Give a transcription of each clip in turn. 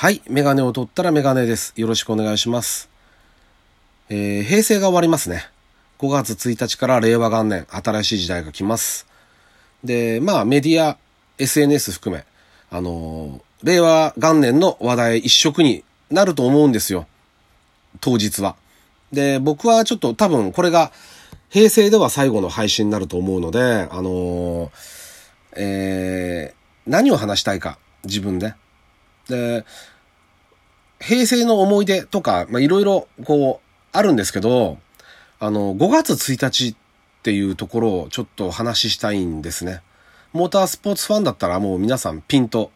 はい。メガネを取ったらメガネです。よろしくお願いします。えー、平成が終わりますね。5月1日から令和元年、新しい時代が来ます。で、まあ、メディア、SNS 含め、あのー令和元年の話題一色になると思うんですよ。当日は。で、僕はちょっと多分これが平成では最後の配信になると思うので、あのーえー、何を話したいか、自分で。で、平成の思い出とか、ま、いろいろこう、あるんですけど、あの、5月1日っていうところをちょっとお話ししたいんですね。モータースポーツファンだったらもう皆さんピンと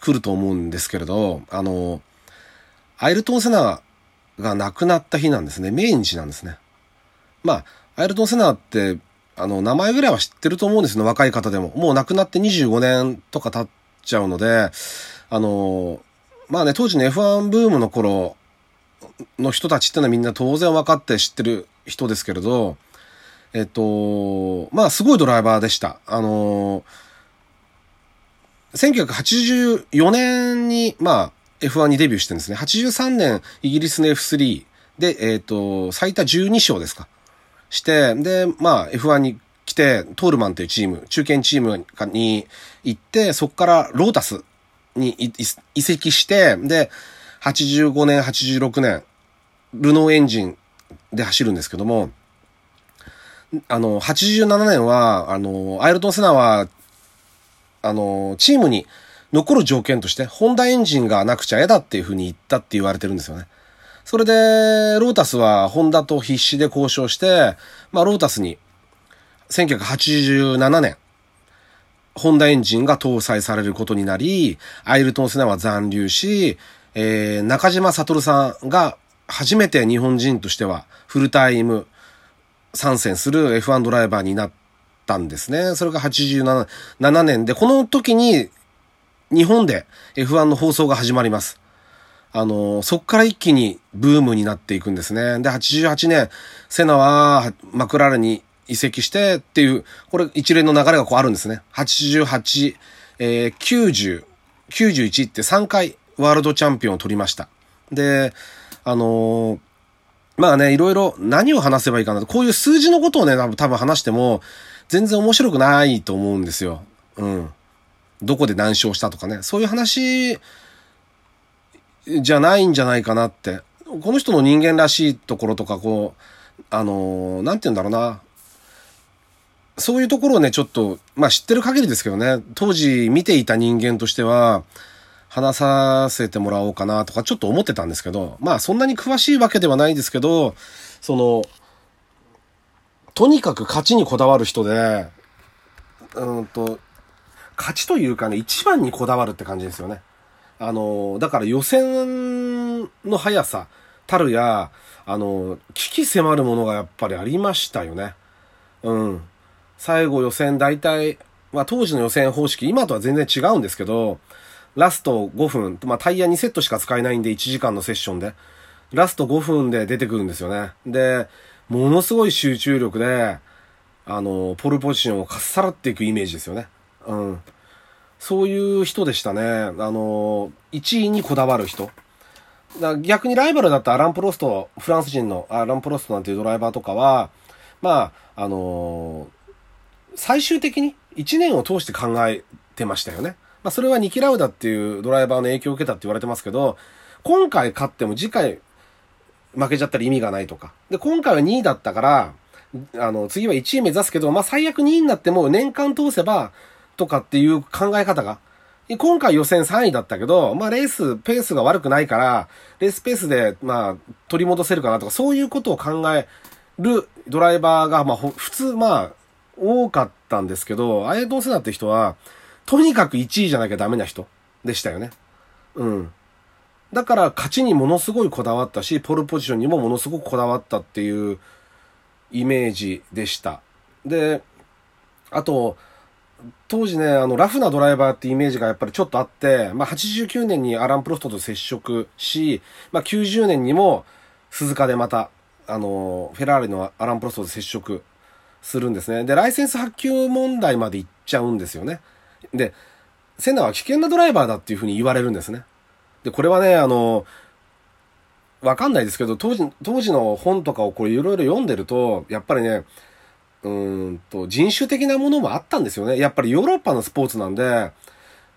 来ると思うんですけれど、あの、アイルトン・セナが亡くなった日なんですね。命日なんですね。まあ、アイルトン・セナって、あの、名前ぐらいは知ってると思うんですよ、若い方でも。もう亡くなって25年とか経っちゃうので、あの、まあね、当時の F1 ブームの頃の人たちってのはみんな当然分かって知ってる人ですけれど、えっと、まあすごいドライバーでした。あの、1984年に、まあ F1 にデビューしてるんですね。83年イギリスの F3 で、えっと、最多12勝ですか。して、で、まあ F1 に来て、トールマンというチーム、中堅チームに行って、そこからロータスにいい移籍して、で、85年、86年、ルノーエンジンで走るんですけども、あの、87年は、あの、アイルトン・セナは、あの、チームに残る条件として、ホンダエンジンがなくちゃ嫌だっていうふうに言ったって言われてるんですよね。それで、ロータスはホンダと必死で交渉して、まあ、ロータスに、1987年、ホンダエンジンが搭載されることになり、アイルトン・セナは残留し、えー、中島悟さんが初めて日本人としてはフルタイム参戦する F1 ドライバーになったんですね。それが87 7年で、この時に日本で F1 の放送が始まります。あの、そっから一気にブームになっていくんですね。で、88年、セナはマクラーレンに移籍してっていう、これ一連の流れがこうあるんですね。88、えー、90、91って3回ワールドチャンピオンを取りました。で、あのーまあね、いろいろ何を話せばいいかなと、こういう数字のことをね、多分話しても、全然面白くないと思うんですよ。うん。どこで何勝したとかね。そういう話、じゃないんじゃないかなって。この人の人間らしいところとか、こう、あのーなんて言うんだろうな。そういうところをね、ちょっと、まあ知ってる限りですけどね、当時見ていた人間としては、話させてもらおうかなとかちょっと思ってたんですけど、まあそんなに詳しいわけではないですけど、その、とにかく勝ちにこだわる人で、うんと、勝ちというかね、一番にこだわるって感じですよね。あの、だから予選の速さたるや、あの、危機迫るものがやっぱりありましたよね。うん。最後予選大体、まあ当時の予選方式、今とは全然違うんですけど、ラスト5分、まあタイヤ2セットしか使えないんで1時間のセッションで、ラスト5分で出てくるんですよね。で、ものすごい集中力で、あの、ポルポジションをかっさらっていくイメージですよね。うん。そういう人でしたね。あの、1位にこだわる人。だ逆にライバルだったアラン・プロスト、フランス人のアラン・プロストなんていうドライバーとかは、まあ、あの最終的に1年を通して考えてましたよね。まあ、それはニキラウダっていうドライバーの影響を受けたって言われてますけど、今回勝っても次回負けちゃったら意味がないとか。で、今回は2位だったから、あの、次は1位目指すけど、まあ、最悪2位になっても年間通せば、とかっていう考え方が。今回予選3位だったけど、まあ、レース、ペースが悪くないから、レースペースで、まあ、取り戻せるかなとか、そういうことを考えるドライバーが、まあ、普通、まあ、多かったんですけど、アイアントンセナって人は、とにかく1位じゃなきゃダメな人でしたよね。うん。だから勝ちにものすごいこだわったし、ポールポジションにもものすごくこだわったっていうイメージでした。で、あと、当時ね、あの、ラフなドライバーってイメージがやっぱりちょっとあって、まあ、89年にアラン・プロストと接触し、まあ、90年にも鈴鹿でまた、あの、フェラーリのアラン・プロストと接触するんですね。で、ライセンス発給問題まで行っちゃうんですよね。で、セナは危険なドライバーだっていうふうに言われるんですね。で、これはね、あの、わかんないですけど、当時、当時の本とかをこういろいろ読んでると、やっぱりね、うんと、人種的なものもあったんですよね。やっぱりヨーロッパのスポーツなんで、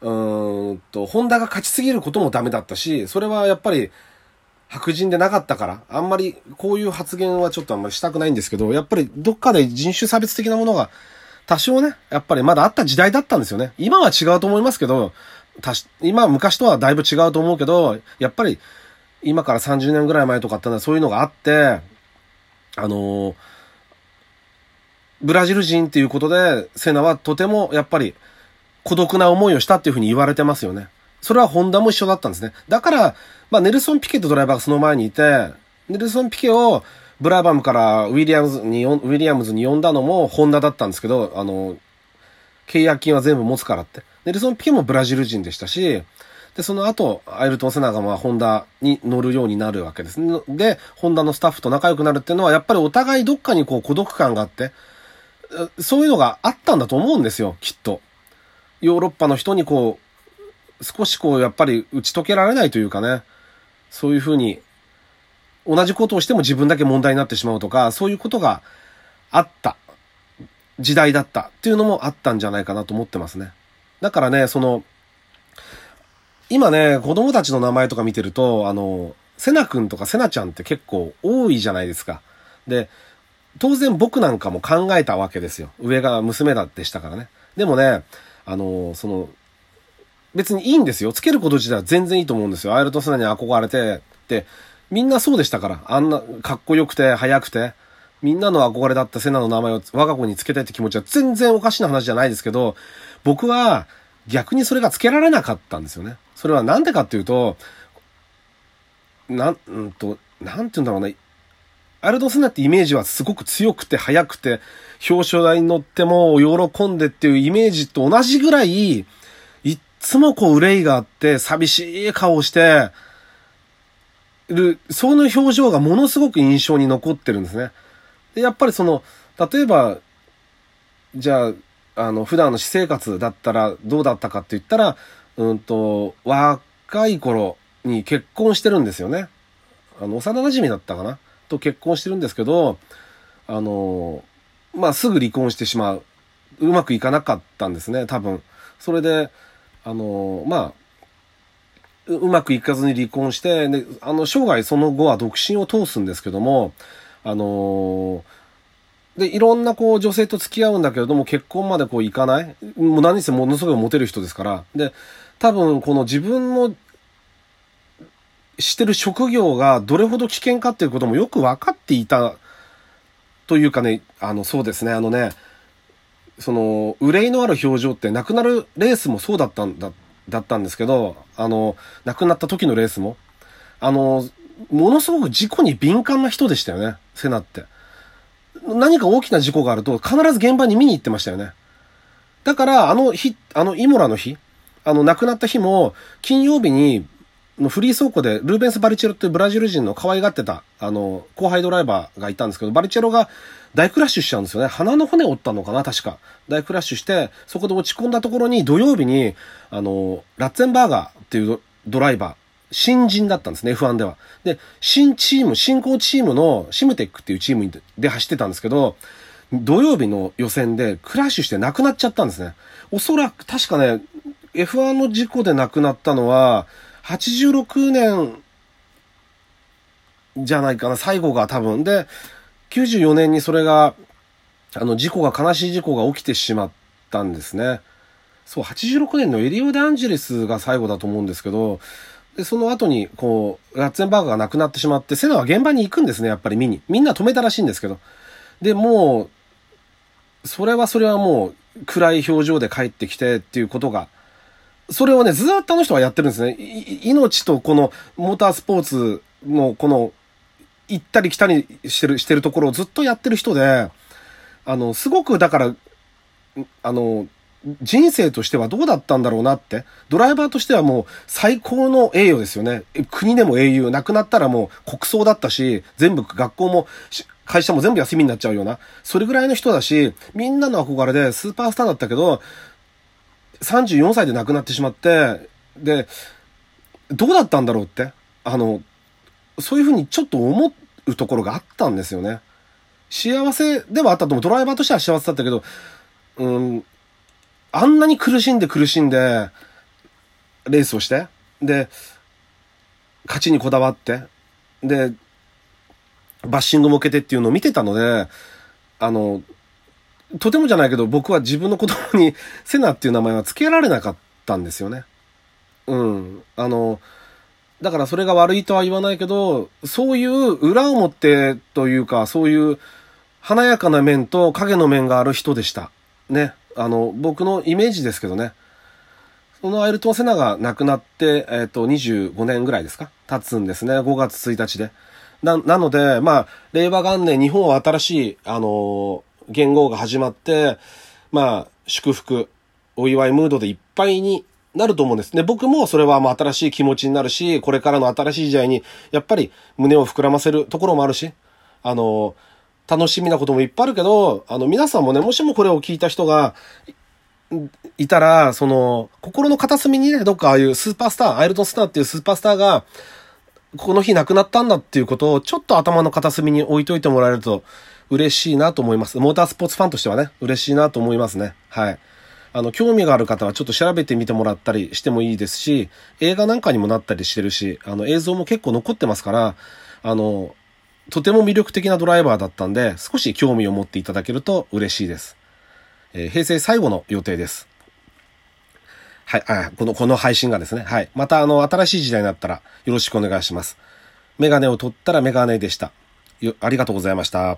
うんと、ホンダが勝ちすぎることもダメだったし、それはやっぱり白人でなかったから、あんまりこういう発言はちょっとあんまりしたくないんですけど、やっぱりどっかで人種差別的なものが多少ね、やっぱりまだあった時代だったんですよね。今は違うと思いますけど、今昔とはだいぶ違うと思うけど、やっぱり今から30年ぐらい前とかってのはそういうのがあって、あのー、ブラジル人っていうことで、セナはとてもやっぱり孤独な思いをしたっていうふうに言われてますよね。それはホンダも一緒だったんですね。だから、まあネルソン・ピケとドライバーがその前にいて、ネルソン・ピケをブラバムからウィリアムズに、ウィリアムズに呼んだのもホンダだったんですけど、あの、契約金は全部持つからって。ネルソン・ピケもブラジル人でしたし、で、その後、アイルトン・セナがまあ、ホンダに乗るようになるわけです。で、ホンダのスタッフと仲良くなるっていうのは、やっぱりお互いどっかにこう孤独感があって、そういうのがあったんだと思うんですよ、きっと。ヨーロッパの人にこう、少しこう、やっぱり打ち解けられないというかね、そういうふうに、同じことをしても自分だけ問題になってしまうとか、そういうことがあった時代だったっていうのもあったんじゃないかなと思ってますね。だからね、その、今ね、子供たちの名前とか見てると、あの、セナ君とかセナちゃんって結構多いじゃないですか。で、当然僕なんかも考えたわけですよ。上が娘だってしたからね。でもね、あの、その、別にいいんですよ。つけること自体は全然いいと思うんですよ。アイルトセナに憧れて、って、みんなそうでしたから。あんな、かっこよくて、速くて、みんなの憧れだったセナの名前を我が子につけたいって気持ちは全然おかしな話じゃないですけど、僕は逆にそれがつけられなかったんですよね。それはなんでかっていうと、なん、うんと、なんて言うんだろうね。アルドスナってイメージはすごく強くて速くて、表彰台に乗っても喜んでっていうイメージと同じぐらい、つもこう憂いがあって寂しい顔をしてる、その表情がものすごく印象に残ってるんですね。で、やっぱりその、例えば、じゃあ、あの、普段の私生活だったらどうだったかって言ったら、うんと、若い頃に結婚してるんですよね。あの、幼馴染だったかな？と結婚してるんですけど、あの、まあ、すぐ離婚してしまう。うまくいかなかったんですね、多分。それで、あの、まあ、うまくいかずに離婚して、で、あの、生涯その後は独身を通すんですけども、あので、いろんなこう女性と付き合うんだけれども結婚までこういかないもう何せものすごいモテる人ですから。で、多分この自分のしてる職業がどれほど危険かっていうこともよく分かっていたというかね、あの、そうですね、あのね、その、憂いのある表情って亡くなるレースもそうだったんだ、だったんですけど、あの、亡くなった時のレースも、あの、ものすごく事故に敏感な人でしたよね、セナって。何か大きな事故があると必ず現場に見に行ってましたよね。だから、あの日、あのイモラの日、あの亡くなった日も、金曜日に、のフリー倉庫で、ルーベンス・バリチェロっていうブラジル人の可愛がってた、あの、後輩ドライバーがいたんですけど、バリチェロが大クラッシュしちゃうんですよね。鼻の骨折ったのかな？確か。大クラッシュして、そこで落ち込んだところに土曜日に、あの、ラッツェンバーガーっていうドライバー、新人だったんですね、F1 では。で、新チーム、新興チームのシムテックっていうチームで走ってたんですけど、土曜日の予選でクラッシュして亡くなっちゃったんですね。おそらく、確かね、F1 の事故で亡くなったのは、86年じゃないかな、最後が多分。で、94年にそれが、あの、事故が、悲しい事故が起きてしまったんですね。そう、86年のエリオ・デ・アンジェリスが最後だと思うんですけど、で、その後に、こう、ラッツェンバーグが亡くなってしまって、セナは現場に行くんですね、やっぱり見に。みんな止めたらしいんですけど。で、もう、それはそれはもう、暗い表情で帰ってきてっていうことが、それをね、ずっとあの人はやってるんですね。命とこのモータースポーツのこの、行ったり来たりしてる、してるところをずっとやってる人で、あの、すごくだから、あの、人生としてはどうだったんだろうなって。ドライバーとしてはもう最高の栄誉ですよね。国でも英雄。亡くなったらもう国葬だったし、全部学校も会社も全部休みになっちゃうような。それぐらいの人だし、みんなの憧れでスーパースターだったけど、34歳で亡くなってしまって、で、どうだったんだろうって、あの、そういうふうにちょっと思うところがあったんですよね。幸せではあったと思う。ドライバーとしては幸せだったけど、うん、あんなに苦しんで苦しんで、レースをして、で、勝ちにこだわって、で、バッシングも受けてっていうのを見てたので、あの、とてもじゃないけど、僕は自分の子供にセナっていう名前は付けられなかったんですよね。うん。あの、だからそれが悪いとは言わないけど、そういう裏表というか、そういう華やかな面と影の面がある人でした。ね。あの、僕のイメージですけどね。そのアイルトン・セナが亡くなって、えっ、ー、と、25年ぐらいですか？経つんですね。5月1日で。な、なので、まあ、令和元年、日本は新しい、あの元号が始まって、まあ、祝福、お祝いムードでいっぱいになると思うんですね。僕もそれはもう新しい気持ちになるし、これからの新しい時代に、やっぱり胸を膨らませるところもあるし、あの、楽しみなこともいっぱいあるけど、あの、皆さんもね、もしもこれを聞いた人が、いたら、その、心の片隅にね、どっかああいうスーパースター、アイルトンスターっていうスーパースターが、この日亡くなったんだっていうことを、ちょっと頭の片隅に置いといてもらえると、嬉しいなと思います。モータースポーツファンとしてはね、嬉しいなと思いますね。はい。あの、興味がある方はちょっと調べてみてもらったりしてもいいですし、映画なんかにもなったりしてるし、あの、映像も結構残ってますから、あの、とても魅力的なドライバーだったんで、少し興味を持っていただけると嬉しいです。えー、平成最後の予定です。はい、あ、この、この配信がですね。はい。また、あの、新しい時代になったらよろしくお願いします。メガネを取ったらメガネでした。よ、ありがとうございました。